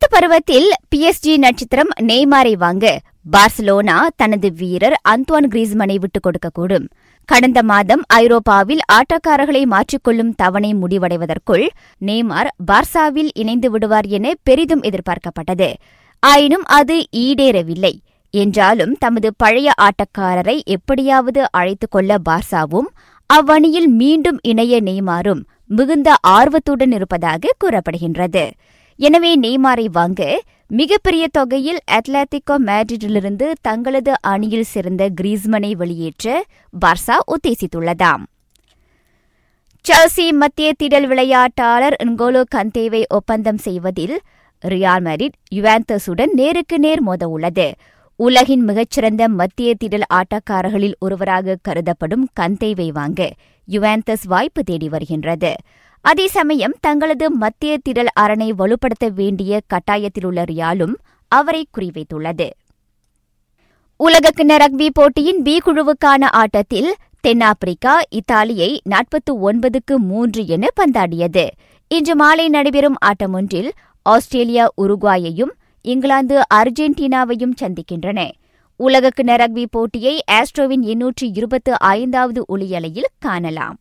அடுத்த பருவத்தில் பிஎஸ்ஜி நட்சத்திரம் நெய்மாரை வாங்க பார்சலோனா தனது வீரர் அந்த்வான் கிரீஸ்மனை விட்டுக் கொடுக்கக்கூடும் கடந்த மாதம் ஐரோப்பாவில் ஆட்டக்காரர்களை மாற்றிக்கொள்ளும் தவணை முடிவடைவதற்குள் நேமார் பார்சாவில் இணைந்து விடுவார் என பெரிதும் எதிர்பார்க்கப்பட்டது. ஆயினும் அது ஈடேறவில்லை. என்றாலும் தமது பழைய ஆட்டக்காரரை எப்படியாவது அழைத்துக் கொள்ள பார்சாவும் அவ்வணியில் மீண்டும் இணைய நெய்மாரும் மிகுந்த ஆர்வத்துடன் இருப்பதாக கூறப்படுகின்றது. எனவே நெய்மாரை வாங்க மிகப்பெரிய தொகையில் அட்லாட்டிகோ மேட்ரிடிலிருந்து தங்களது அணியில் சிறந்த கிரீஸ்மனை வெளியேற்ற பார்சா உத்தேசித்துள்ளதாம். செல்சி மத்திய திடல் விளையாட்டாளர் இன்கோலோ கந்தேவை ஒப்பந்தம் செய்வதில் ரியால் மேரிட் யுவாந்தஸுடன் நேருக்கு நேர் மோத உள்ளது உலகின் மிகச்சிறந்த மத்திய திடல் ஆட்டக்காரர்களில் ஒருவராக கருதப்படும் கந்தேவை வாங்க யுவாந்தஸ் வாய்ப்பு தேடி வருகின்றது. அதே சமயம் தங்களது மத்திய திடல் அரணை வலுப்படுத்த வேண்டிய கட்டாயத்தில் உள்ள ரியாலும் அவரை குறிவைத்துள்ளது. உலகக்கிண ரக்பி போட்டியின் பி குழுவுக்கான ஆட்டத்தில் தென்னாப்பிரிக்கா இத்தாலியை நாற்பத்து ஒன்பதுக்கு மூன்று என பந்தாடியது. இன்று மாலை நடைபெறும் ஆட்டமொன்றில் ஆஸ்திரேலியா உருகுவாயையும் இங்கிலாந்து அர்ஜென்டினாவையும் சந்திக்கின்றன. உலகக்கிண ரக்பி போட்டியை ஆஸ்ட்ரோவின் எண்ணூற்று இருபத்து ஐந்தாவது ஒளியலையில் காணலாம்.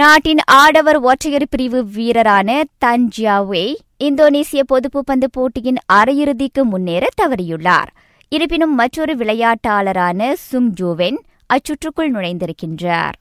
நாட்டின் ஆடவர் ஒற்றையர் பிரிவு வீரரான தன்ஜியாவே இந்தோனேசிய பொதுப்பு பந்து போட்டியின் அரையிறுதிக்கு முன்னேற தவறியுள்ளார். இருப்பினும் மற்றொரு விளையாட்டாளரான சுங் ஜோவென் அச்சுற்றுக்குள் நுழைந்திருக்கின்றார்.